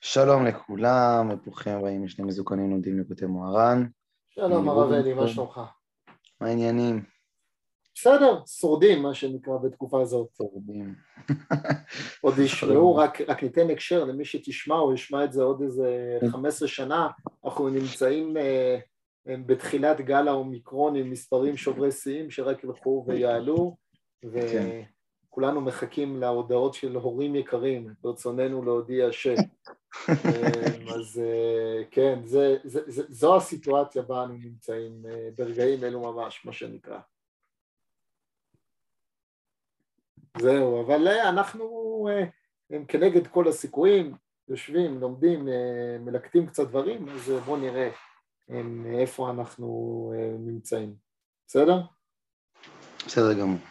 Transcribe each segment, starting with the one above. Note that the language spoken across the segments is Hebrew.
שלום לכולם, וברוכים הבאים לשני מזוקנים לומדים לקוטי מוהר"ן. שלום הרב אלי, מה שלומך? מה העניינים? בסדר, שורדים מה שנקרא בתקופה הזאת. שורדים. עוד ישמעו, רק, רק ניתן הקשר למי שתשמע, או ישמע את זה עוד איזה 15 שנה, אנחנו נמצאים אה, בתחילת גל האומיקרון עם מספרים שוברי שיאים שרק ילכו ויעלו, כן. וכולנו מחכים להודעות של הורים יקרים, ברצוננו להודיע ש... אה, אז אה, כן, זה, זה, זה, זו הסיטואציה בה אנו נמצאים אה, ברגעים אלו ממש, מה שנקרא. זהו, אבל אנחנו הם כנגד כל הסיכויים, יושבים, לומדים, מלקטים קצת דברים, אז בואו נראה איפה אנחנו נמצאים. בסדר? בסדר גמור.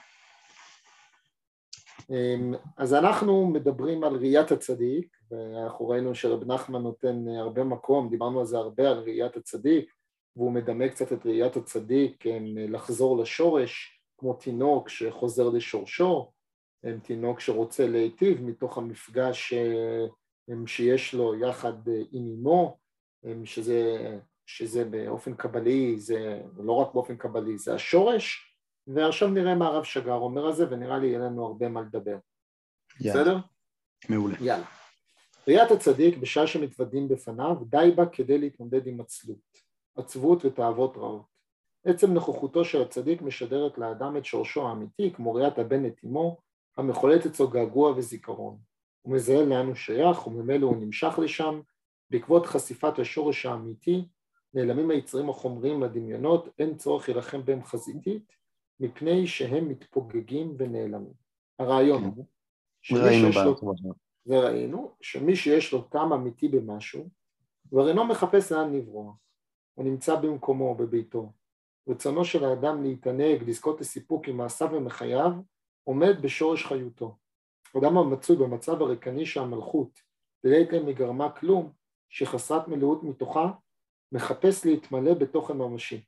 אז אנחנו מדברים על ראיית הצדיק, ואנחנו ראינו שרב נחמן נותן הרבה מקום, דיברנו על זה הרבה, על ראיית הצדיק, והוא מדמה קצת את ראיית הצדיק לחזור לשורש, כמו תינוק שחוזר לשורשו, תינוק שרוצה להיטיב מתוך המפגש שיש לו יחד עם אמו, שזה, שזה באופן קבלי, זה לא רק באופן קבלי, זה השורש, ועכשיו נראה מה הרב שגר אומר על זה, ונראה לי יהיה לנו הרבה מה לדבר. יאללה. בסדר? מעולה. יאללה. ראיית הצדיק בשעה שמתוודים בפניו, די בה כדי להתמודד עם עצלות, עצבות ותאוות רעות. עצם נוכחותו של הצדיק משדרת לאדם את שורשו האמיתי, כמו ראיית הבן את אמו, המחולט אצלו געגוע וזיכרון. הוא מזהה לאן הוא שייך, וממילא הוא נמשך לשם. בעקבות חשיפת השורש האמיתי, נעלמים היצרים החומריים לדמיונות, אין צורך להילחם בהם חזיתית, מפני שהם מתפוגגים ונעלמים. הרעיון הוא, שמי ראינו לו בהתחלה. זה ראינו, שמי שיש לו טעם אמיתי במשהו, כבר אינו מחפש לאן לברוח, הוא נמצא במקומו, בביתו. רצונו של האדם להתענג, לזכות לסיפוק עם מעשיו ומחייו, עומד בשורש חיותו. אדם המצוי במצב הריקני שהמלכות, לעתים מגרמה כלום, שחסרת מלאות מתוכה, מחפש להתמלא בתוכן ממשי.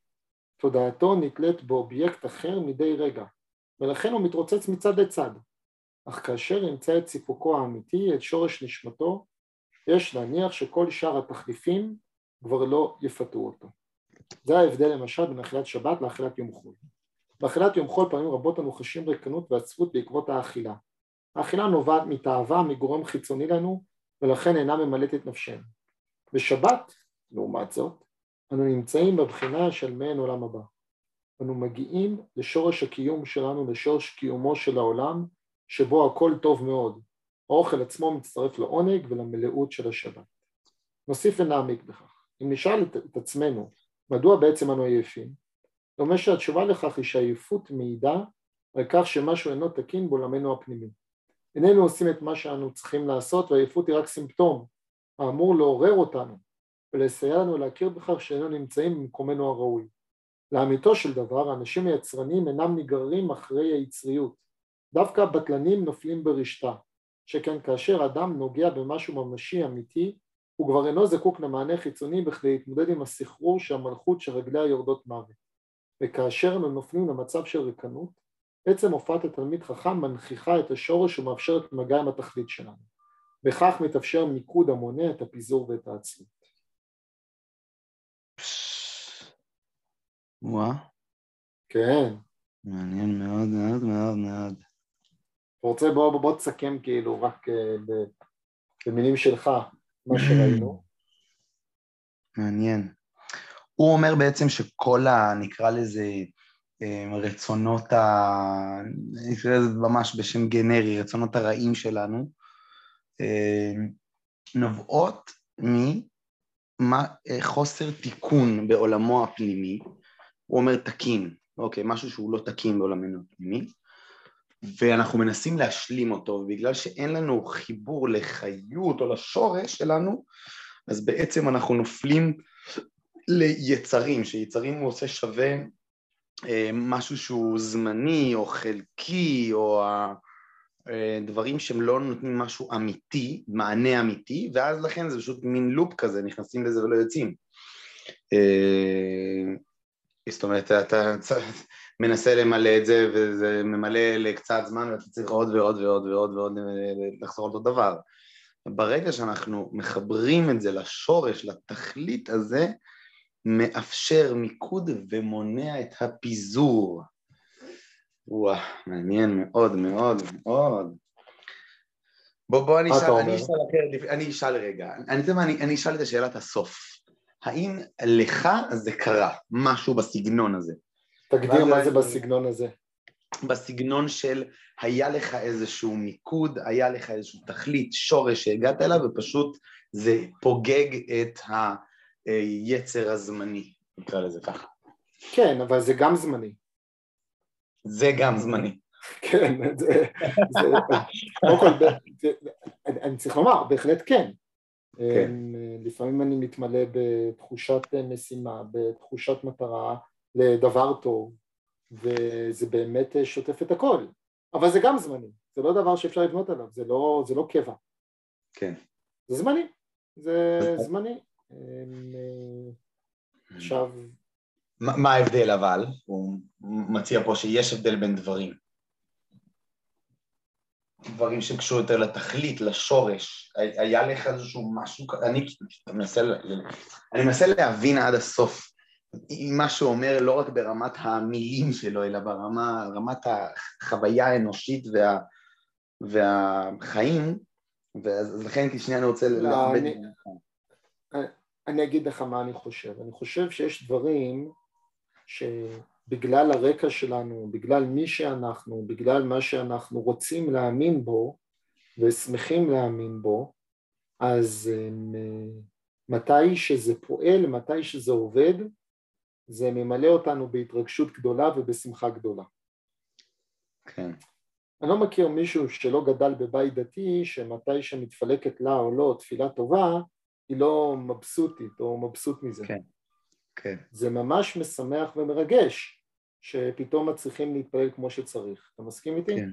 תודעתו נתלית באובייקט אחר מדי רגע, ולכן הוא מתרוצץ מצד לצד. אך כאשר ימצא את סיפוקו האמיתי, את שורש נשמתו, יש להניח שכל שאר התחליפים כבר לא יפתו אותו. זה ההבדל למשל בין אכילת שבת לאכילת יום חול. באכילת יום חול פעמים רבות אנו חשים ריקנות ועצבות בעקבות האכילה. האכילה נובעת מתאווה מגורם חיצוני לנו, ולכן אינה ממלאת את נפשנו. בשבת, לעומת זאת, אנו נמצאים בבחינה של מעין עולם הבא. אנו מגיעים לשורש הקיום שלנו, לשורש קיומו של העולם, שבו הכל טוב מאוד. האוכל עצמו מצטרף לעונג ולמלאות של השבת. נוסיף ונעמיק בכך. אם נשאל את, את עצמנו מדוע בעצם אנו עייפים, דומה שהתשובה לכך היא שהעייפות מעידה על כך שמשהו אינו תקין בעולמנו הפנימי. איננו עושים את מה שאנו צריכים לעשות והעייפות היא רק סימפטום האמור לעורר אותנו ולסייע לנו להכיר בכך שאיננו נמצאים במקומנו הראוי. לאמיתו של דבר, האנשים היצרניים אינם נגררים אחרי היצריות. דווקא הבטלנים נופלים ברשתה, שכן כאשר אדם נוגע במשהו ממשי אמיתי, הוא כבר אינו זקוק למענה חיצוני בכדי להתמודד עם הסחרור של המלכות שרגליה יורדות מוות. וכאשר אנו נופלים למצב של ריקנות, עצם הופעת התלמיד חכם מנכיחה את השורש ומאפשרת מגע עם התכלית שלנו. בכך מתאפשר מיקוד המונע את הפיזור ואת העצמות. וואה, כן. מעניין מאוד מאוד מאוד מאוד. אתה רוצה בוא, בוא, בוא תסכם כאילו רק אה, ב- במילים שלך מה שראינו. מעניין. הוא אומר בעצם שכל ה... נקרא לזה אה, רצונות ה... נקרא לזה ממש בשם גנרי, רצונות הרעים שלנו, אה, נובעות מחוסר תיקון בעולמו הפנימי, הוא אומר תקין, אוקיי, משהו שהוא לא תקין בעולמנו הפנימי, ואנחנו מנסים להשלים אותו, ובגלל שאין לנו חיבור לחיות או לשורש שלנו, אז בעצם אנחנו נופלים ליצרים, שיצרים הוא עושה שווה אה, משהו שהוא זמני או חלקי, או ה- אה, דברים שהם לא נותנים משהו אמיתי, מענה אמיתי, ואז לכן זה פשוט מין לופ כזה, נכנסים לזה ולא יוצאים. אה, זאת אומרת, אתה מנסה למלא את זה, וזה ממלא לקצת זמן, ואתה צריך עוד ועוד ועוד ועוד ועוד אה, לחזור אותו דבר. ברגע שאנחנו מחברים את זה לשורש, לתכלית הזה, מאפשר מיקוד ומונע את הפיזור. וואו, מעניין מאוד מאוד מאוד. בוא, בוא אני אשאל, אני אשאל, אני אשאל רגע, אני, אני, אני אשאל את השאלת הסוף. האם לך זה קרה, משהו בסגנון הזה? תגדיר מה זה בסגנון הזה. בסגנון של היה לך איזשהו מיקוד, היה לך איזשהו תכלית, שורש שהגעת אליו, ופשוט זה פוגג את היצר הזמני, נקרא לזה ככה. כן, אבל זה גם זמני. זה גם זמני. כן, זה, קודם כל, אני צריך לומר, בהחלט כן. כן. לפעמים אני מתמלא בתחושת משימה, בתחושת מטרה לדבר טוב, וזה באמת שוטף את הכל. אבל זה גם זמני, זה לא דבר שאפשר לבנות עליו, זה לא, זה לא קבע. כן. זה זמני, זה זמני. אה, עכשיו... מה ההבדל אבל? הוא מציע פה שיש הבדל בין דברים. דברים שקשורים יותר לתכלית, לשורש. היה לך איזשהו משהו, אני מנסה, אני מנסה להבין עד הסוף מה שהוא אומר לא רק ברמת המילים שלו, אלא ברמת החוויה האנושית וה, והחיים, אז לכן שנייה אני רוצה לא, לאבד... אני, אני אגיד לך מה אני חושב. אני חושב שיש דברים שבגלל הרקע שלנו, בגלל מי שאנחנו, בגלל מה שאנחנו רוצים להאמין בו ושמחים להאמין בו, אז מתי שזה פועל, מתי שזה עובד, זה ממלא אותנו בהתרגשות גדולה ובשמחה גדולה. כן. אני לא מכיר מישהו שלא גדל בבית דתי, שמתי שמתפלקת לה או לא תפילה טובה, היא לא מבסוטית או מבסוט מזה. כן, כן. זה ממש משמח ומרגש שפתאום מצליחים להתפלל כמו שצריך. אתה מסכים איתי? כן,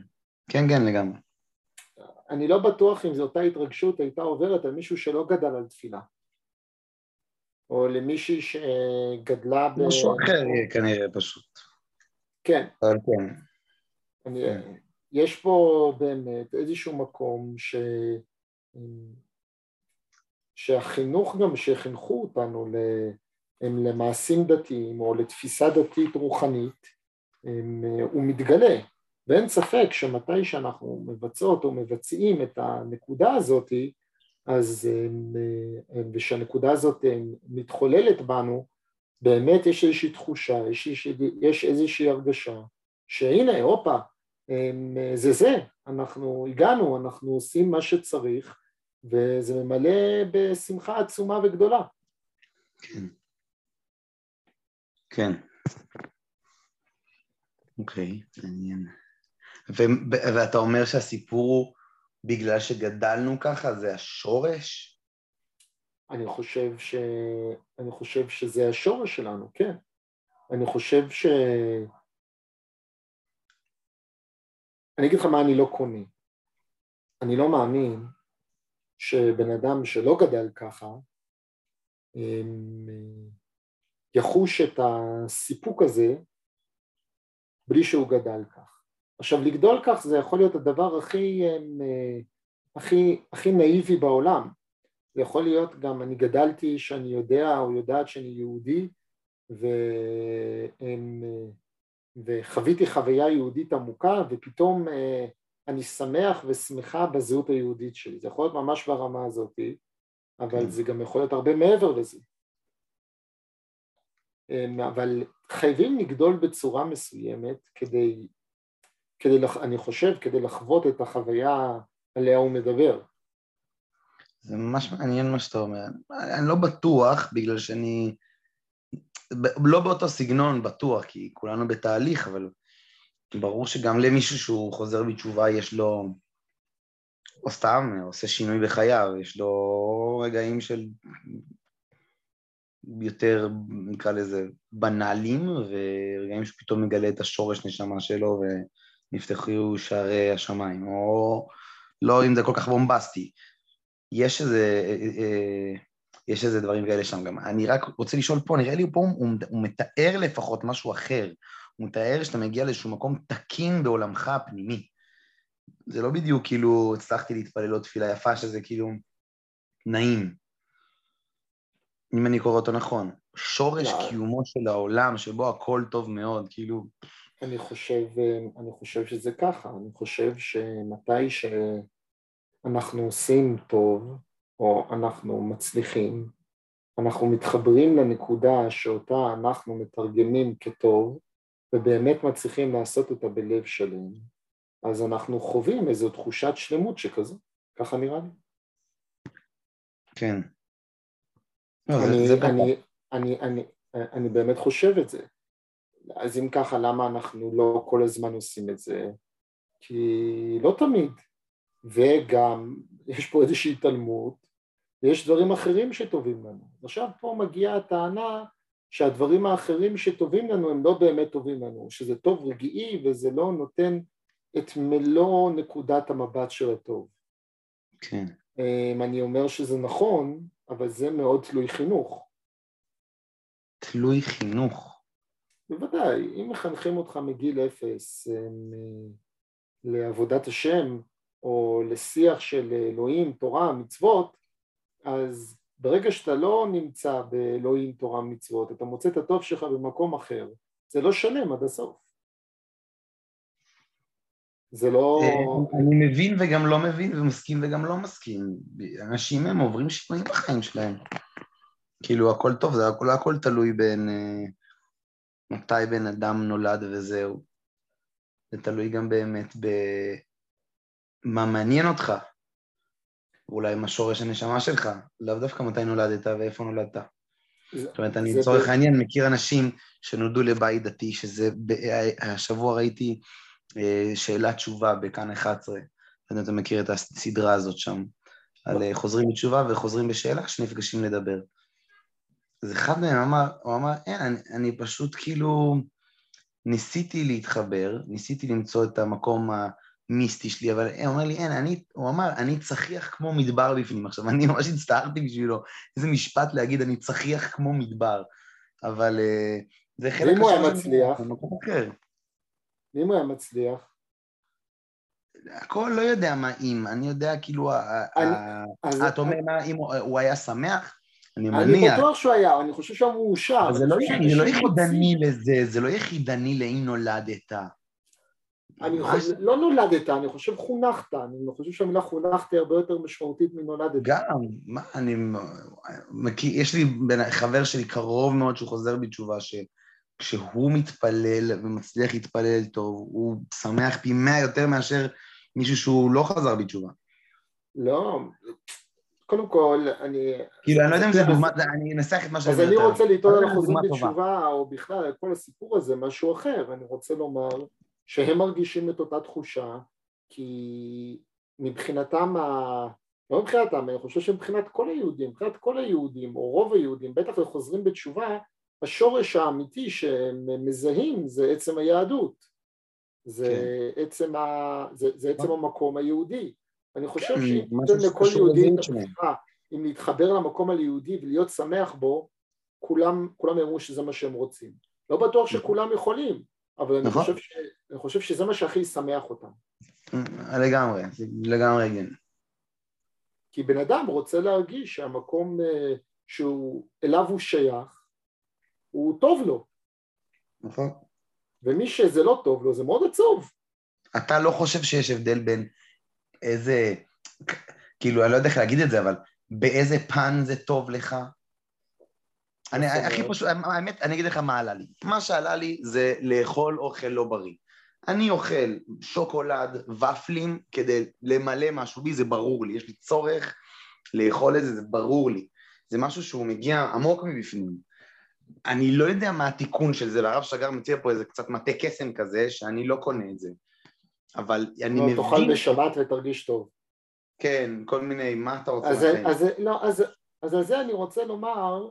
כן, כן, לגמרי. אני לא בטוח אם זו אותה התרגשות הייתה עוברת על מישהו שלא גדל על תפילה. או למישהי שגדלה ב... משהו אחר כנראה פשוט. כן. אבל כן. אני, כן. יש פה באמת איזשהו מקום ש... שהחינוך גם שחינכו אותנו ל... הם למעשים דתיים או לתפיסה דתית רוחנית הם, הוא מתגלה ואין ספק שמתי שאנחנו מבצעות או מבצעים את הנקודה הזאתי אז ושהנקודה הזאת מתחוללת בנו, באמת יש איזושהי תחושה, יש, איזושהי, יש איזושהי הרגשה שהנה, הופה, זה זה, אנחנו הגענו, אנחנו עושים מה שצריך וזה ממלא בשמחה עצומה וגדולה. כן. כן. אוקיי, מעניין. ואתה אומר שהסיפור הוא בגלל שגדלנו ככה? זה השורש? אני חושב, ש... אני חושב שזה השורש שלנו, כן. אני חושב ש... אני אגיד לך מה אני לא קונה. אני לא מאמין שבן אדם שלא גדל ככה יחוש את הסיפוק הזה בלי שהוא גדל כך. עכשיו לגדול כך זה יכול להיות הדבר הכי, אה, הכי, הכי נאיבי בעולם, זה יכול להיות גם אני גדלתי שאני יודע או יודעת שאני יהודי ו... וחוויתי חוויה יהודית עמוקה ופתאום אה, אני שמח ושמחה בזהות היהודית שלי, זה יכול להיות ממש ברמה הזאת, אבל כן. זה גם יכול להיות הרבה מעבר לזה. אה, אבל חייבים לגדול בצורה מסוימת כדי כדי, לח... אני חושב, כדי לחוות את החוויה עליה הוא מדבר. זה ממש מעניין מה שאתה אומר. אני לא בטוח, בגלל שאני... לא באותו סגנון בטוח, כי כולנו בתהליך, אבל ברור שגם למישהו שהוא חוזר בתשובה יש לו, או סתם עושה שינוי בחייו, יש לו רגעים של יותר, נקרא לזה, בנאליים, ורגעים שפתאום מגלה את השורש נשמה שלו, ו... נפתחו שערי השמיים, או לא אם זה כל כך בומבסטי. יש איזה, אה, אה, יש איזה דברים כאלה שם גם. אני רק רוצה לשאול פה, נראה לי פה הוא, הוא מתאר לפחות משהו אחר. הוא מתאר שאתה מגיע לאיזשהו מקום תקין בעולמך הפנימי. זה לא בדיוק כאילו הצלחתי להתפלל עוד תפילה יפה, שזה כאילו נעים. אם אני קורא אותו נכון. שורש לא. קיומו של העולם, שבו הכל טוב מאוד, כאילו... אני חושב, אני חושב שזה ככה, אני חושב שמתי שאנחנו עושים טוב, או אנחנו מצליחים, אנחנו מתחברים לנקודה שאותה אנחנו מתרגמים כטוב, ובאמת מצליחים לעשות אותה בלב שלם, אז אנחנו חווים איזו תחושת שלמות שכזו, ככה נראה לי. כן. לא, אני, באמת חושב את זה. אז אם ככה, למה אנחנו לא כל הזמן עושים את זה? כי לא תמיד. וגם, יש פה איזושהי התעלמות, ויש דברים אחרים שטובים לנו. עכשיו פה מגיעה הטענה שהדברים האחרים שטובים לנו הם לא באמת טובים לנו, שזה טוב רגעי וזה לא נותן את מלוא נקודת המבט של הטוב. כן. אמ, אני אומר שזה נכון, אבל זה מאוד תלוי חינוך. תלוי חינוך. בוודאי, אם מחנכים אותך מגיל אפס אמ, לעבודת השם או לשיח של אלוהים, תורה, מצוות, אז ברגע שאתה לא נמצא באלוהים, תורה, מצוות, אתה מוצא את הטוב שלך במקום אחר, זה לא שלם עד הסוף. זה לא... אה, אני מבין וגם לא מבין ומסכים וגם לא מסכים. אנשים הם עוברים שינויים בחיים שלהם. כאילו הכל טוב, זה הכל, הכל תלוי בין אה, מתי בן אדם נולד וזהו. זה תלוי גם באמת במה מעניין אותך, ואולי מה שורש הנשמה שלך, לאו דווקא מתי נולדת ואיפה נולדת. זאת אומרת, אני לצורך. העניין מכיר אנשים שנולדו לבית דתי, שזה, השבוע ראיתי אה, שאלת תשובה בכאן 11, אני יודע אם אתה מכיר את הסדרה הזאת שם, על אה, חוזרים בתשובה וחוזרים בשאלה שנפגשים לדבר. אז אחד מהם אמר, הוא אמר, אין, אני, אני פשוט כאילו ניסיתי להתחבר, ניסיתי למצוא את המקום המיסטי שלי, אבל הוא אומר לי, אין, אני, הוא אמר, אני צחיח כמו מדבר בפנים. עכשיו, אני ממש הצטערתי בשבילו, איזה משפט להגיד, אני צחיח כמו מדבר, אבל uh, זה חלק... ואם הוא היה מצליח? ואם הוא היה מצליח? הכל לא יודע מה אם, אני יודע כאילו, אתה אומר מה אם הוא היה שמח? אני מניח. אני בטוח שהוא היה, אני חושב שהוא מאושר. זה לא, לא יחידני לזה, זה לא יחידני לאם נולדת. אני חושב, לא נולדת, אני חושב חונכת, אני חושב שהמילה חונכת היא הרבה יותר משמעותית מנולדת. גם, מה, אני, יש לי חבר שלי קרוב מאוד שהוא חוזר בתשובה, שכשהוא מתפלל ומצליח להתפלל טוב, הוא שמח פי מאה יותר מאשר מישהו שהוא לא חזר בתשובה. לא, קודם כל, אני... כאילו, אני לא יודע אם זה דוגמה, אני אנסח את מה שאני אומר. אז אני רוצה לטעון על החוזרים בתשובה, או בכלל, על כל הסיפור הזה, משהו אחר. אני רוצה לומר שהם מרגישים את אותה תחושה, כי מבחינתם, ה... לא מבחינתם, אני חושב שמבחינת כל היהודים, מבחינת כל היהודים, או רוב היהודים, בטח לחוזרים בתשובה, השורש האמיתי שהם מזהים זה עצם היהדות. זה כן. עצם, ה... זה, זה עצם המקום היהודי. אני חושב כן, שאם ניתן לכל יהודי את הבחירה אם להתחבר למקום היהודי ולהיות שמח בו, כולם, כולם יאמרו שזה מה שהם רוצים. לא בטוח נכון. שכולם יכולים, אבל אני, נכון. חושב, ש... אני חושב שזה מה שהכי ישמח אותם. לגמרי, לגמרי הגיוני. כי בן אדם רוצה להרגיש שהמקום אה, שהוא, אליו הוא שייך, הוא טוב לו. נכון. ומי שזה לא טוב לו זה מאוד עצוב. אתה לא חושב שיש הבדל בין איזה, כאילו, אני לא יודע איך להגיד את זה, אבל באיזה פן זה טוב לך? אני הכי פשוט, האמת, אני אגיד לך מה עלה לי. מה שעלה לי זה לאכול אוכל לא בריא. אני אוכל שוקולד, ופלים, כדי למלא משהו בי, זה ברור לי. יש לי צורך לאכול את זה, זה ברור לי. זה משהו שהוא מגיע עמוק מבפנים. אני לא יודע מה התיקון של זה, והרב שגר מציע פה איזה קצת מטה קסם כזה, שאני לא קונה את זה. אבל אני לא, מבין... תאכל בשבת ותרגיש טוב. כן, כל מיני, מה אתה רוצה? אז, אז, לא, אז, אז על זה אני רוצה לומר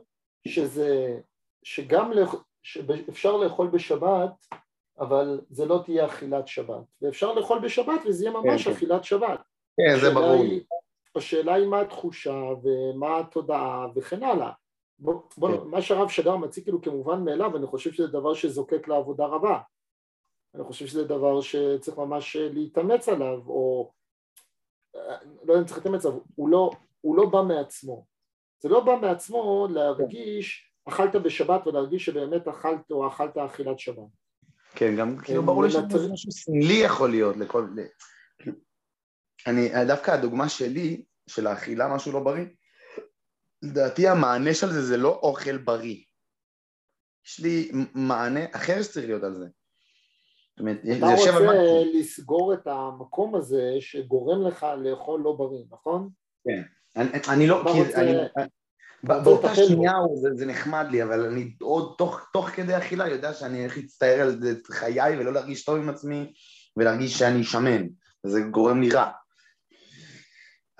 שזה, שגם לח, שאפשר לאכול בשבת, אבל זה לא תהיה אכילת שבת. ואפשר לאכול בשבת וזה יהיה ממש כן, כן. אכילת שבת. כן, זה ברור. השאלה היא מה התחושה ומה התודעה וכן הלאה. בוא, בוא, כן. מה שהרב שדר מציג כאילו כמובן מאליו, אני חושב שזה דבר שזוקק לעבודה רבה. אני חושב שזה דבר שצריך ממש להתאמץ עליו, או לא יודע אם צריך להתאמץ עליו, הוא לא, הוא לא בא מעצמו. זה לא בא מעצמו להרגיש, אכלת בשבת ולהרגיש שבאמת אכלת או אכלת אכילת שבת. כן, גם כאילו ברור לי שזה משהו סמלי יכול להיות לכל... אני, דווקא הדוגמה שלי, של האכילה משהו לא בריא, לדעתי המענה של זה זה לא אוכל בריא. יש לי מענה אחר שצריך להיות על זה. זאת אומרת, אתה רוצה. לסגור את המקום הזה שגורם לך לאכול לא בריא, נכון? כן. אני, אני לא, רוצה... אני, באותה שנייה זה, זה נחמד לי, אבל אני עוד תוך, תוך כדי אכילה יודע שאני הולך להצטער על זה את חיי ולא להרגיש טוב עם עצמי ולהרגיש שאני שמן, וזה גורם לי רע.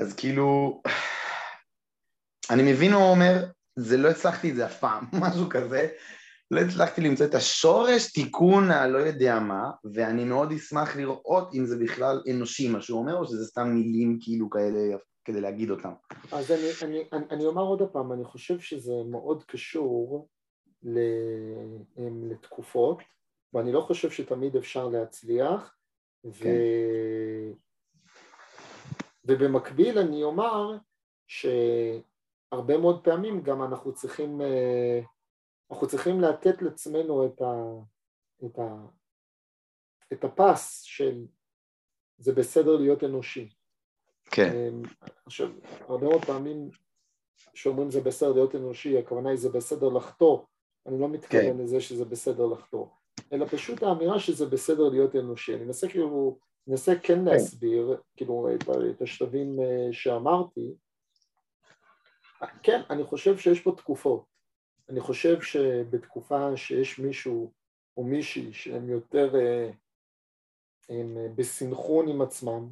אז כאילו, אני מבין הוא אומר, זה לא הצלחתי את זה אף פעם, משהו כזה, לא הצלחתי למצוא את השורש תיקון הלא יודע מה, ואני מאוד אשמח לראות אם זה בכלל אנושי מה שהוא אומר, או שזה סתם מילים כאילו כאלה כדי להגיד אותם. אז אני, אני, אני, אני אומר עוד פעם, אני חושב שזה מאוד קשור לתקופות, ואני לא חושב שתמיד אפשר להצליח, כן. ו... ובמקביל אני אומר שהרבה מאוד פעמים גם אנחנו צריכים, אה, אנחנו צריכים לתת לעצמנו את, ה, את, ה, את הפס של זה בסדר להיות אנושי. כן. אמ, עכשיו, הרבה מאוד פעמים שאומרים זה בסדר להיות אנושי, הכוונה היא זה בסדר לחטוא, אני לא מתכוון כן. לזה שזה בסדר לחטוא, אלא פשוט האמירה שזה בסדר להיות אנושי. אני מנסה כאילו ננסה כן, כן להסביר, כאילו, את, את השלבים אה, שאמרתי. כן, אני חושב שיש פה תקופות. אני חושב שבתקופה שיש מישהו או מישהי שהם יותר אה, הם אה, בסנכרון עם עצמם,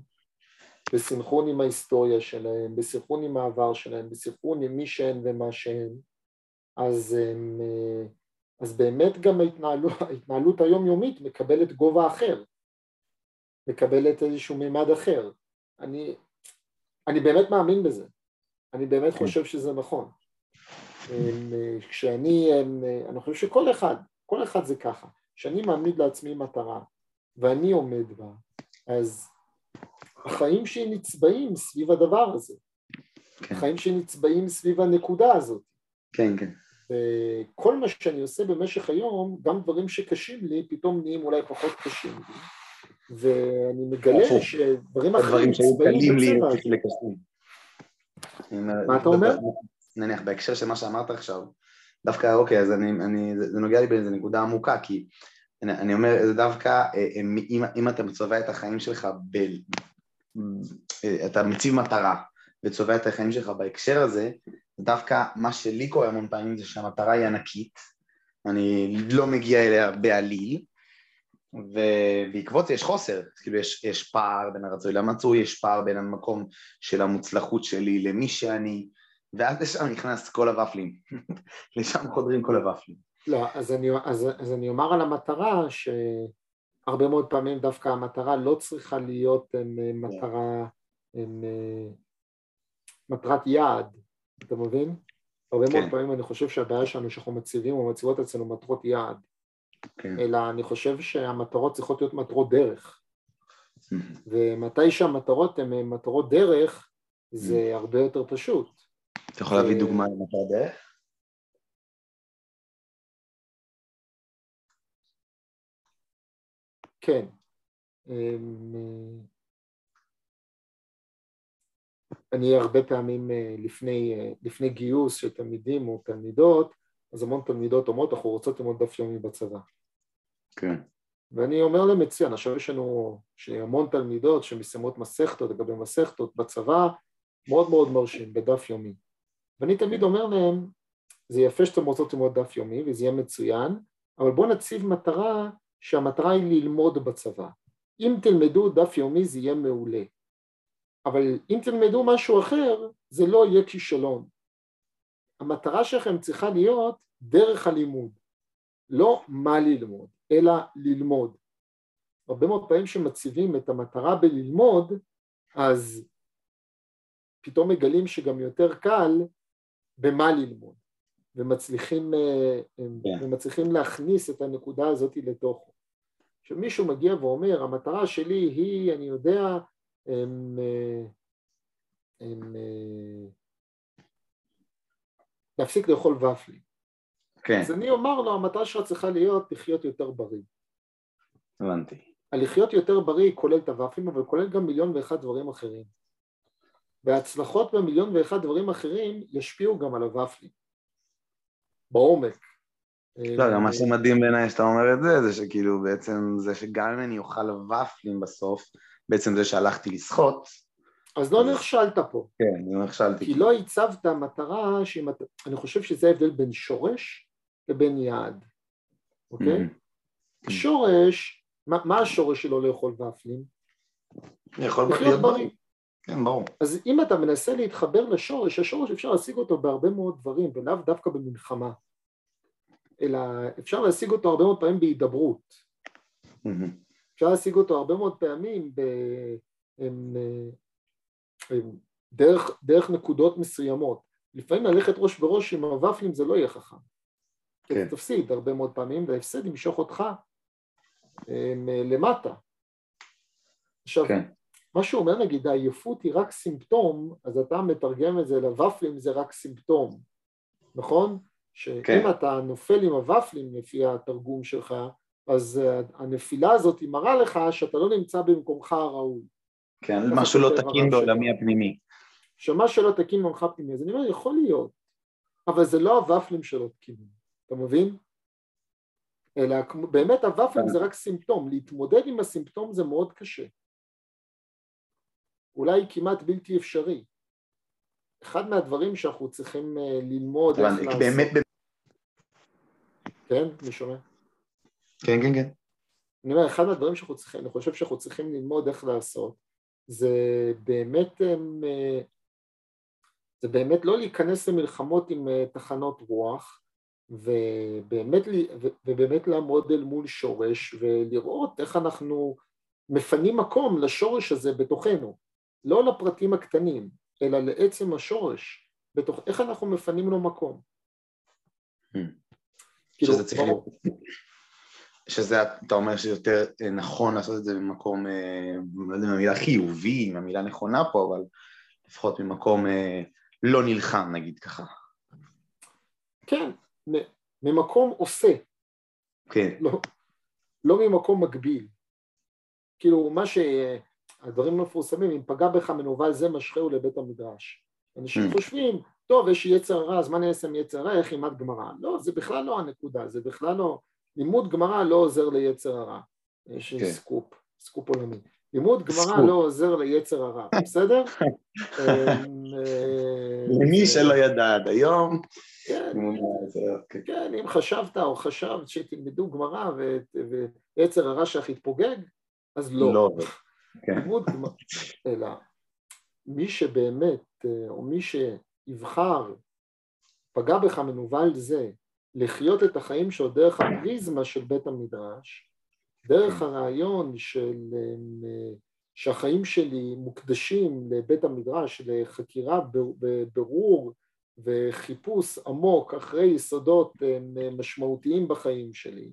בסנכרון עם ההיסטוריה שלהם, בסנכרון עם העבר שלהם, בסנכרון עם מי שהן ומה שהן, אז, הם, אז באמת גם ההתנהלות, ההתנהלות היומיומית מקבלת גובה אחר. מקבלת איזשהו מימד אחר. אני, אני באמת מאמין בזה, אני באמת כן. חושב שזה נכון. כשאני, אני חושב שכל אחד, כל אחד זה ככה, כשאני מעמיד לעצמי מטרה ואני עומד בה, אז החיים שלי נצבעים סביב הדבר הזה. כן. החיים שלי נצבעים סביב הנקודה הזאת. כן, כן. וכל מה שאני עושה במשך היום, גם דברים שקשים לי, פתאום נהיים אולי פחות קשים לי. ואני מגלה שדברים אחרים שהיו קלים לי לקסים. מה אתה אומר? נניח בהקשר של מה שאמרת עכשיו, דווקא אוקיי, אז אני, אני, זה נוגע לי באיזו נקודה עמוקה, כי אני, אני אומר, זה דווקא, אה, אה, אם, אם אתה מצובע את החיים שלך, ב, אה, אתה מציב מטרה וצובע את החיים שלך בהקשר הזה, דווקא מה שלי קורה המון פעמים זה שהמטרה היא ענקית, אני לא מגיע אליה בעליל, ובעקבות זה יש חוסר, כאילו יש, יש פער בין הרצוי למצוי, יש פער בין המקום של המוצלחות שלי למי שאני, ואז לשם נכנס כל הוואפלים, לשם חודרים כל הוואפלים. לא, אז אני, אז, אז אני אומר על המטרה שהרבה מאוד פעמים דווקא המטרה לא צריכה להיות הם, אה, מטרה, הם, אה, מטרת יעד, אתה מבין? הרבה כן. מאוד פעמים אני חושב שהבעיה שלנו שאנחנו מציבים או מציבות אצלנו מטרות יעד כן. אלא אני חושב שהמטרות צריכות להיות מטרות דרך. ומתי שהמטרות הן מטרות דרך, זה הרבה יותר פשוט. אתה יכול להביא דוגמה למטרת דרך? כן. אמ, אני הרבה פעמים אה, לפני, אה, לפני גיוס של תלמידים או תלמידות, אז המון תלמידות אומרות, אנחנו רוצות ללמוד דף יומי בצבא. כן. ואני אומר להם מצוין, עכשיו יש לנו המון תלמידות שמסיימות מסכתות לגבי מסכתות בצבא, מאוד מאוד מרשים, בדף יומי. ואני תמיד אומר להם, זה יפה שאתם רוצות ללמוד דף יומי וזה יהיה מצוין, אבל בואו נציב מטרה שהמטרה היא ללמוד בצבא. אם תלמדו דף יומי זה יהיה מעולה, אבל אם תלמדו משהו אחר זה לא יהיה כישלון. המטרה שלכם צריכה להיות דרך הלימוד, לא מה ללמוד, אלא ללמוד. הרבה מאוד פעמים שמציבים את המטרה בללמוד, אז פתאום מגלים שגם יותר קל במה ללמוד, ומצליחים, yeah. אה, כן. ומצליחים להכניס את הנקודה הזאת לתוכו. שמישהו מגיע ואומר, המטרה שלי היא, אני יודע, הם, הם, להפסיק לאכול ופלים. כן, אז אני אומר לו, המטרה שלך צריכה להיות לחיות יותר בריא. הבנתי. הלחיות יותר בריא כולל את הוואפלים, אבל כולל גם מיליון ואחד דברים אחרים. וההצלחות במיליון ואחד דברים אחרים ישפיעו גם על הוואפלים. בעומק. לא, גם מה שמדהים בעיניי שאתה אומר את זה, זה שכאילו בעצם זה שגם אם אני אוכל ופלים בסוף, בעצם זה שהלכתי לשחות. אז לא נכשלת פה. כן, נכשלתי. כי לא הצבת מטרה שהיא מט... אני חושב שזה ההבדל בין שורש לבין יעד, אוקיי? Mhm. שורש, מה, מה השורש שלו לאכול ופלים? יכול לחיות בריא. כן, ברור. אז אם אתה מנסה להתחבר לשורש, השורש אפשר להשיג אותו בהרבה מאוד דברים, ולאו דווקא במלחמה, אלא אפשר להשיג אותו הרבה מאוד פעמים בהידברות, Mhm. אפשר להשיג אותו הרבה מאוד פעמים ב... הם, הם, דרך, דרך נקודות מסוימות. לפעמים ללכת ראש בראש עם הוואפלים זה לא יהיה חכם. כי כן. אתה תפסיד הרבה מאוד פעמים, וההפסד ימשוך אותך הם, למטה. עכשיו, כן. מה שהוא אומר נגיד העייפות היא רק סימפטום, אז אתה מתרגם את זה לוופלים זה רק סימפטום, נכון? שאם כן. אתה נופל עם הוופלים לפי התרגום שלך, אז אה, הנפילה הזאת היא מראה לך שאתה לא נמצא במקומך הראוי. כן, משהו לא תקין בעולמי. הפנימי. שמה שלא תקין במקומך פנימי, אז אני אומר יכול להיות, אבל זה לא הוופלים שלא תקינים, אתה מבין? אלא באמת הוופלים זה רק סימפטום, להתמודד עם הסימפטום זה מאוד קשה. אולי כמעט בלתי אפשרי. אחד מהדברים שאנחנו צריכים אה, ללמוד איך לעשות, באמת, באמת- כן, אני שומע. כן, כן, כן. אני אומר, אחד מהדברים שאנחנו צריכים, אני חושב שאנחנו צריכים ללמוד איך לעשות, זה באמת, אה, זה באמת לא להיכנס למלחמות עם אה, תחנות רוח, ובאמת, ובאמת לעמוד אל מול שורש ולראות איך אנחנו מפנים מקום לשורש הזה בתוכנו, לא לפרטים הקטנים, אלא לעצם השורש, בתוך, איך אנחנו מפנים לו מקום. Hmm. כאילו, שזה צריך ברור. להיות, שזה, אתה אומר שיותר אה, נכון לעשות את זה במקום, אה, לא יודע אם המילה חיובי, אם המילה נכונה פה, אבל לפחות ממקום אה, לא נלחם, נגיד ככה. כן, ממקום עושה, כן, לא, לא ממקום מקביל. כאילו, מה שהדברים המפורסמים, אם פגע בך מנוול זה משכהו לבית המדרש. אנשים Mm. חושבים, טוב, יש יצר רע, אז מה אני אעשה עם יצר רע, איך ילמד גמרא? לא, זה בכלל לא הנקודה, זה בכלל לא... לימוד גמרא לא עוזר ליצר הרע. יש לי כן. סקופ, סקופ עולמי. לימוד גמרא. לא עוזר ליצר הרע, בסדר? אה, למי זה- שלא ידע עד היום, כן, זה- כן. כן, אם חשבת או חשבת שתלמדו גמרא ויצר הרע שלך יתפוגג, אז לא. לא, לימוד גמרא, אלא מי שבאמת, אה, או מי שיבחר, פגע בך מנוול זה, לחיות את החיים שלו דרך הפריזמה של בית המדרש, דרך הרעיון של אה, שהחיים שלי מוקדשים לבית המדרש, לחקירה, ב- ברור וחיפוש עמוק אחרי יסודות אה, משמעותיים בחיים שלי,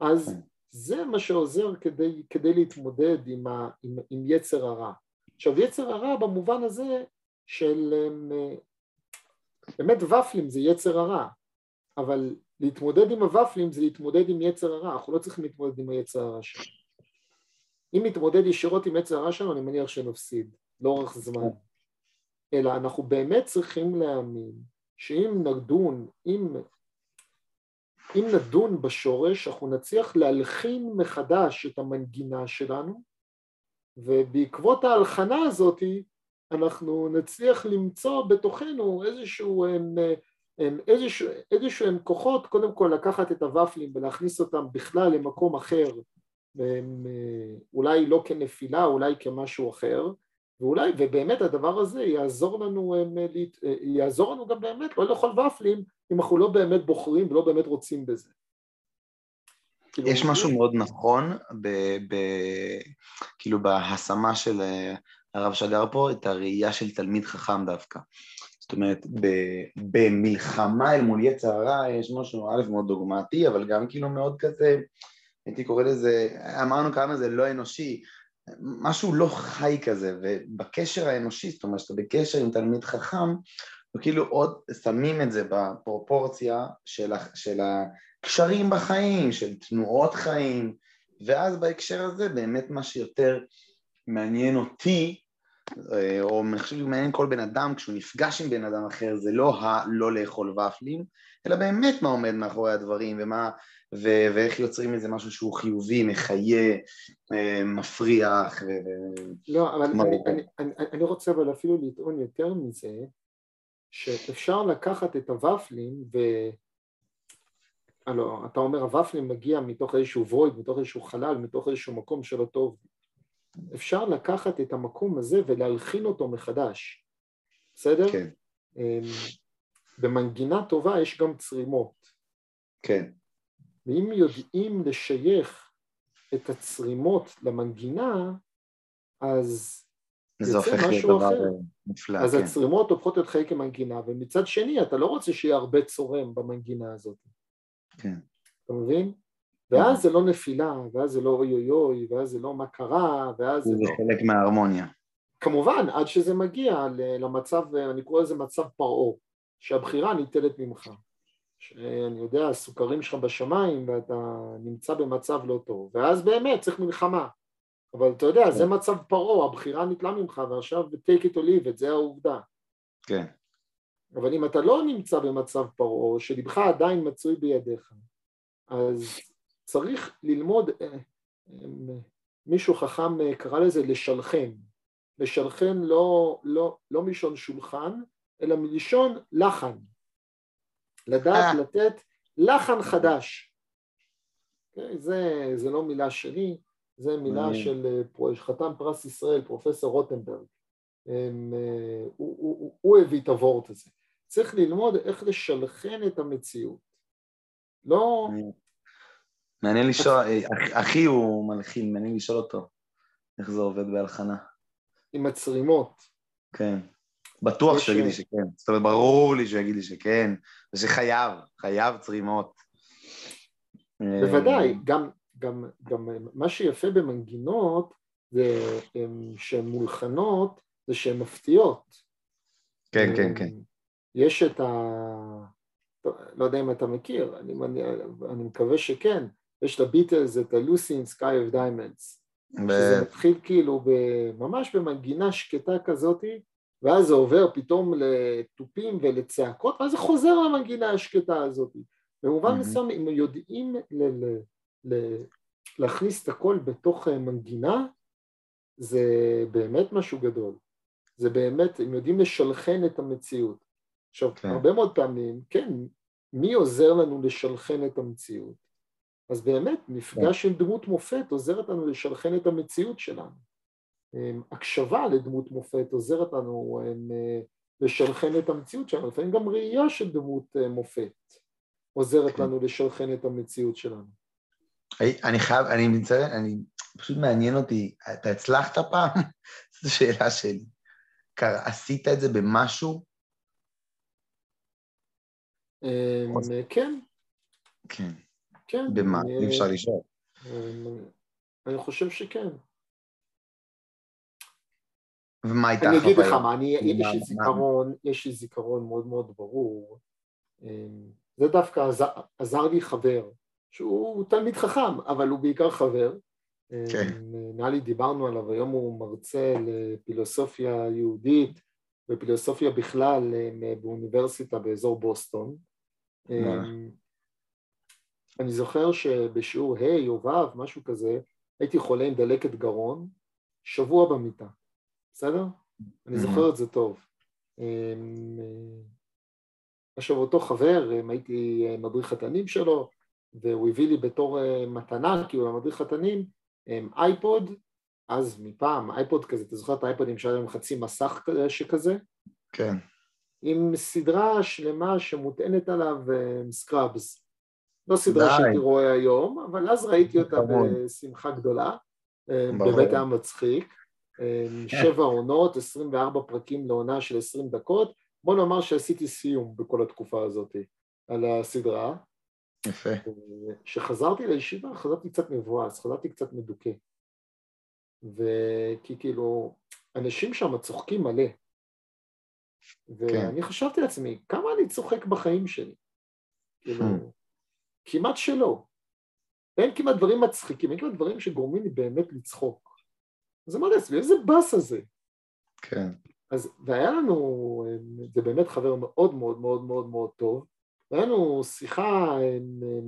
אז זה מה שעוזר כדי, כדי להתמודד עם, ה, עם, עם יצר הרע. עכשיו יצר הרע במובן הזה של אה, באמת ופלים זה יצר הרע, אבל להתמודד עם הוופלים זה להתמודד עם יצר הרע, אנחנו לא צריכים להתמודד עם היצר הרע שלנו. אם נתמודד ישירות עם יצר הרע שלנו אני מניח שנפסיד לאורך זמן, אלא אנחנו באמת צריכים להאמין שאם נדון, אם, אם נדון בשורש אנחנו נצליח להלחין מחדש את המנגינה שלנו ובעקבות ההלחנה הזאת אנחנו נצליח למצוא בתוכנו איזשהו הם, הם, איזשהו, איזשהו הם כוחות קודם כל לקחת את הוופלים ולהכניס אותם בכלל למקום אחר הם, אולי לא כנפילה אולי כמשהו אחר ואולי ובאמת הדבר הזה יעזור לנו, הם, יעזור לנו גם באמת לא לאכול ופלים אם אנחנו לא באמת בוחרים ולא באמת רוצים בזה כאילו, יש משהו מאוד נכון, ב, ב, כאילו בהשמה של אה, הרב שגר פה, את הראייה של תלמיד חכם דווקא. זאת אומרת, במלחמה אל מול יצר הרע יש משהו א' מאוד דוגמטי, אבל גם כאילו מאוד כזה הייתי קורא לזה, אמרנו כמה זה לא אנושי, משהו לא חי כזה, ובקשר האנושי, זאת אומרת שאתה בקשר עם תלמיד חכם, וכאילו עוד שמים את זה בפרופורציה של, של הקשרים בחיים, של תנועות חיים, ואז בהקשר הזה באמת מה שיותר מעניין אותי, או אני חושב שמעניין כל בן אדם כשהוא נפגש עם בן אדם אחר, זה לא הלא לאכול ופלים, אלא באמת מה עומד מאחורי הדברים ומה, ו- ואיך יוצרים איזה משהו שהוא חיובי, מחיה, אה, מפריח. ו- לא, אבל אני, אני, אני, אני רוצה אבל אפילו לטעון יותר מזה, שאפשר לקחת את הוופלים ו... הלו, אתה אומר הוופלים מגיע מתוך איזשהו וויד, מתוך איזשהו חלל, מתוך איזשהו מקום שלא טוב. אפשר לקחת את המקום הזה ולהלחין אותו מחדש, בסדר? כן. אמ, במנגינה טובה יש גם צרימות. כן. ואם יודעים לשייך את הצרימות למנגינה, אז זה הופך להיות דבר אחר. נפלא, אז כן. הצרימות הופכות להיות חלק המנגינה, ומצד שני אתה לא רוצה שיהיה הרבה צורם במנגינה הזאת. כן. אתה מבין? ואז זה לא נפילה, ואז זה לא אוי אוי אוי, ואז זה לא מה קרה, ואז זה זה לא... חלק מההרמוניה. כמובן, עד שזה מגיע למצב, אני קורא לזה מצב פרעה, שהבחירה ניטלת ממך. שאני יודע, הסוכרים שלך בשמיים ואתה נמצא במצב לא טוב, ואז באמת צריך מלחמה. אבל אתה יודע, זה מצב פרעה, הבחירה ניטלה ממך ועכשיו take it or leave it, זה העובדה. כן. אבל אם אתה לא נמצא במצב פרעה, שלבך עדיין מצוי בידיך, אז צריך ללמוד, אה, אה, מישהו חכם אה, קרא לזה לשלחן. לשלחן לא, לא, לא מלשון שולחן, אלא מלשון לחן. לדעת. לתת לחן חדש. אוקיי? זה, זה לא מילה שלי, זה מילה. של חתן פרס ישראל, פרופסור רוטנברג. הם, הוא, הוא, הוא, הוא הביא את הוורט הזה. צריך ללמוד איך לשלחן את המציאות. לא, מעניין לשאול, אח- אחי הוא מלחין, מעניין לשאול אותו איך זה עובד בהלחנה. עם הצרימות. כן. בטוח שהוא יגיד לי שכן. זאת אומרת, ברור לי שהוא יגיד לי שכן, ושחייב, חייב צרימות. בוודאי, אה, גם, גם, גם מה שיפה במנגינות זה שהן מולחנות, זה שהן מפתיעות. כן, כן, כן. יש את ה... לא יודע אם אתה מכיר, אני, אני, אני מקווה שכן, יש את ה-Lucy in Sky of Diamonds, שזה ו- מתחיל כאילו ב- ממש במנגינה שקטה כזאתי, ואז זה עובר פתאום לתופים ולצעקות, ואז זה חוזר למנגינה השקטה הזאת. במובן. מסוים, אם יודעים ל- ל- ל- להכניס את הכל בתוך אה, מנגינה, זה באמת משהו גדול. זה באמת, הם יודעים לשלחן את המציאות. עכשיו, כן. הרבה מאוד פעמים, כן, מי עוזר לנו לשלחן את המציאות? אז באמת, מפגש עם דמות מופת עוזרת לנו לשלחן את המציאות שלנו. אמ, הקשבה לדמות מופת עוזרת לנו אמ, לשלחן את המציאות שלנו, לפעמים גם ראייה של דמות אה, מופת עוזרת כן. לנו לשלחן את המציאות שלנו. אני- חייב, אני מצטער, אני, פשוט מעניין אותי, אתה הצלחת פעם? זו שאלה שלי. עשית את זה במשהו? אמ, כן, כן. כן. במה? אני- אי אפשר לשאול. אמ, אני חושב שכן. ומה הייתה אני אגיד לך החוויה? מה, אני, יש מה- לי זיכרון, יש לי זיכרון מאוד מאוד ברור. אמ, זה דווקא עזר, עזר לי חבר, שהוא תלמיד חכם, אבל הוא בעיקר חבר. כן. אמ, נראה לי דיברנו עליו, היום הוא מרצה לפילוסופיה יהודית ופילוסופיה בכלל באוניברסיטה באזור בוסטון. אני זוכר שבשיעור ה' או ו', משהו כזה, הייתי חולה עם דלקת גרון, שבוע במיטה, בסדר? אני זוכר את זה טוב. אמ, עכשיו אותו חבר, אמ, הייתי אה, מדריך חתנים שלו, והוא הביא לי בתור אה, מתנה, כי הוא היה מדריך חתנים, אמ, iPod, אז מפעם, iPod כזה, אתה זוכר את האייפודים שהיה להם חצי מסך כזה- שכזה? כן. עם סדרה שלמה שמוטענת עליו Scrubs. לא סדרה. שהייתי רואה היום, אבל אז ראיתי אותה. בשמחה גדולה. ברור. באמת היה מצחיק. אמ, שבע עונות, 24 פרקים לעונה של 20 דקות. בוא נאמר שעשיתי סיום בכל התקופה הזאת על הסדרה. יפה. כשחזרתי לישיבה חזרתי קצת מבואס, חזרתי קצת מדוכא. וכי כאילו, אנשים שם צוחקים מלא. ואני כן. חשבתי לעצמי, כמה אני צוחק בחיים שלי? כאילו, hmm. כמעט שלא. אין כמעט דברים מצחיקים, אין כמעט דברים שגורמים לי באמת לצחוק. אז אמרתי לעצמי, איזה באס הזה. כן. אז, והיה לנו, זה באמת חבר מאוד מאוד מאוד מאוד מאוד טוב, והיה לנו שיחה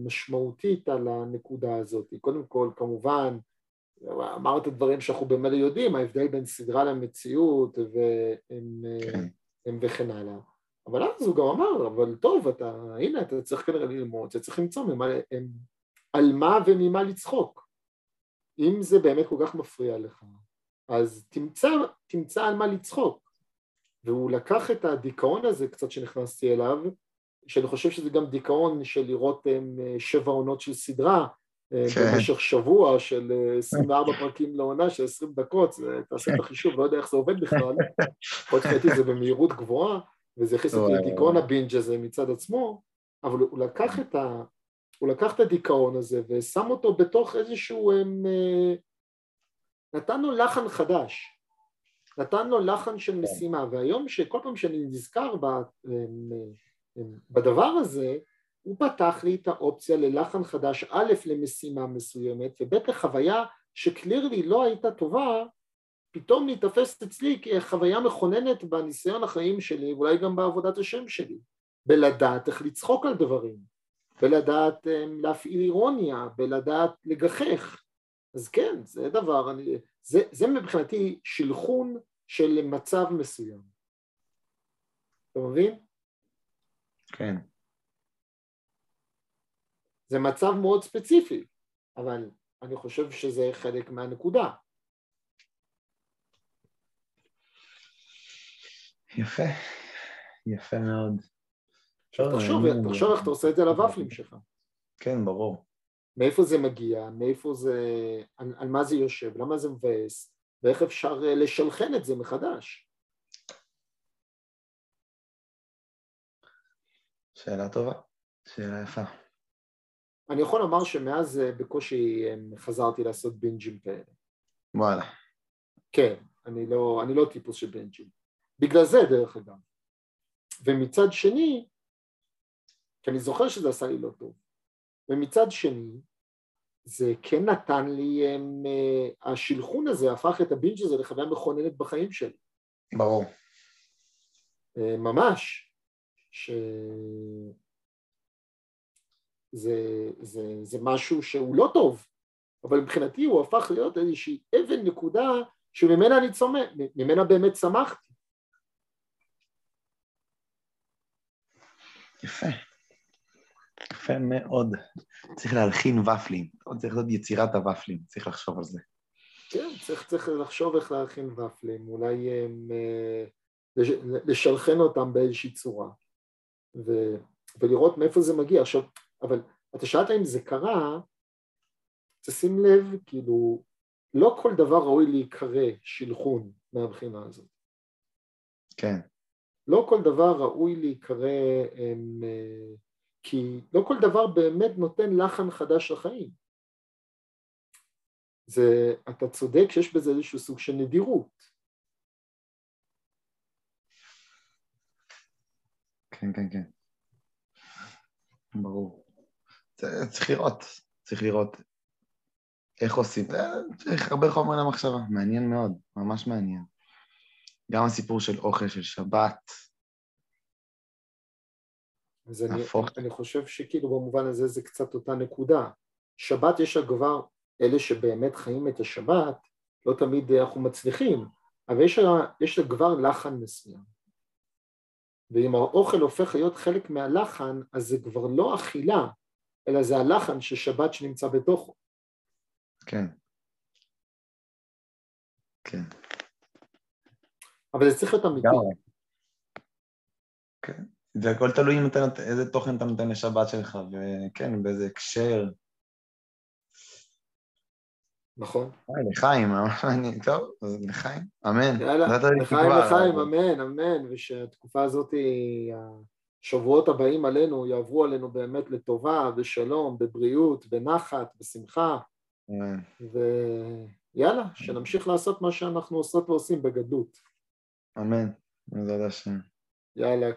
משמעותית על הנקודה הזאת. קודם כל, כמובן, אמרת דברים שאנחנו במילא יודעים, ההבדל בין סדרה למציאות והם, כן. וכן הלאה. אבל אז הוא גם אמר, אבל טוב, אתה, הנה, אתה צריך כנראה ללמוד, אתה צריך למצוא ממה, הם, על מה וממה לצחוק. אם זה באמת כל כך מפריע לך, אז תמצא, תמצא על מה לצחוק. והוא לקח את הדיכאון הזה קצת שנכנסתי אליו, שאני חושב שזה גם דיכאון של לראות שבע עונות של סדרה, כן. במשך שבוע של 24 פרקים לעונה של 20 דקות, תעשה את החישוב, לא יודע איך זה עובד בכלל, עוד חייתי זה במהירות גבוהה, וזה הכניס אותי לדיכאון הבינג' הזה מצד עצמו, אבל הוא לקח את ה... הוא לקח את הדיכאון הזה ושם אותו בתוך איזשהו... הם, אה, נתן לו לחן חדש, נתן לו לחן של משימה, והיום שכל פעם שאני נזכר בדבר הזה, הוא פתח לי את האופציה ללחן חדש, א', למשימה מסוימת, וב', לחוויה שקלירלי לא הייתה טובה, פתאום להיתפס אצלי כחוויה מכוננת בניסיון החיים שלי, ואולי גם בעבודת השם שלי, בלדעת איך לצחוק על דברים, בלדעת אמ, להפעיל אירוניה, בלדעת לגחך. אז כן, זה דבר, אני, זה, זה מבחינתי שלחון של מצב מסוים. אתה מבין? כן. זה מצב מאוד ספציפי, אבל אני חושב שזה חלק מהנקודה. יפה, יפה מאוד. תחשוב, תחשוב איך אתה עושה את זה לוואפלים שלך. כן, ברור. מאיפה זה מגיע, מאיפה זה, על, על מה זה יושב, למה זה מבאס, ואיך אפשר אה, לשלחן את זה מחדש. שאלה טובה, שאלה יפה. אני יכול לומר שמאז אה, בקושי חזרתי לעשות בינג'ים כאלה. וואלה. כן, אני לא, אני לא טיפוס של בינג'ים. בגלל זה דרך אגב. ומצד שני, כי אני זוכר שזה עשה לי לא טוב, ומצד שני, זה כן נתן לי, הם, אה, השלחון הזה הפך את הבינג' הזה לחוויה מכוננת בחיים שלי. ברור. אה, ממש. ש... זה, זה, זה משהו שהוא לא טוב, אבל מבחינתי הוא הפך להיות איזושהי אבן נקודה שממנה אני צומח, ממנה באמת צמחתי. יפה. יפה מאוד. צריך להלחין ופלים, צריך להיות יצירת הוופלים, צריך לחשוב על זה. כן, צריך, צריך לחשוב איך להלחין ופלים, אולי הם, אה, לשלחן אותם באיזושהי צורה, ו, ולראות מאיפה זה מגיע. עכשיו, אבל אתה שאלת אם זה קרה, תשים לב, כאילו, לא כל דבר ראוי להיקרא שילחון מהבחינה הזאת. כן. לא כל דבר ראוי להיקרא, הם, אה, כי לא כל דבר באמת נותן לחן חדש לחיים. זה, אתה צודק שיש בזה איזשהו סוג של נדירות. כן, כן, כן. ברור. צריך לראות, צריך לראות איך עושים, צריך הרבה חומר למחשבה, מעניין מאוד, ממש מעניין. גם הסיפור של אוכל של שבת. אז אני, אני חושב שכאילו במובן הזה זה קצת אותה נקודה. שבת יש לה כבר, אלה שבאמת חיים את השבת, לא תמיד אנחנו מצליחים, אבל יש לה, יש לה כבר לחן מסוים. ואם האוכל הופך להיות חלק מהלחן, אז זה כבר לא אכילה, אלא זה הלחן של שבת שנמצא בתוכו. כן. כן. אבל זה צריך להיות אמיתי. כן. זה הכל תלוי אם אתה נותן, איזה תוכן אתה נותן לשבת שלך, וכן, באיזה הקשר. נכון. לחיים, ממש מעניין. טוב, אז לחיים, אמן. יאללה, לחיים, לחיים, אמן, אמן, ושהתקופה הזאת, שהשבועות הבאים עלינו יעברו עלינו באמת לטובה, בשלום, בבריאות, בנחת, בשמחה. ויאללה, שנמשיך לעשות מה שאנחנו עושות ועושים בגדלות. אמן. בעזרת השם. יאללה,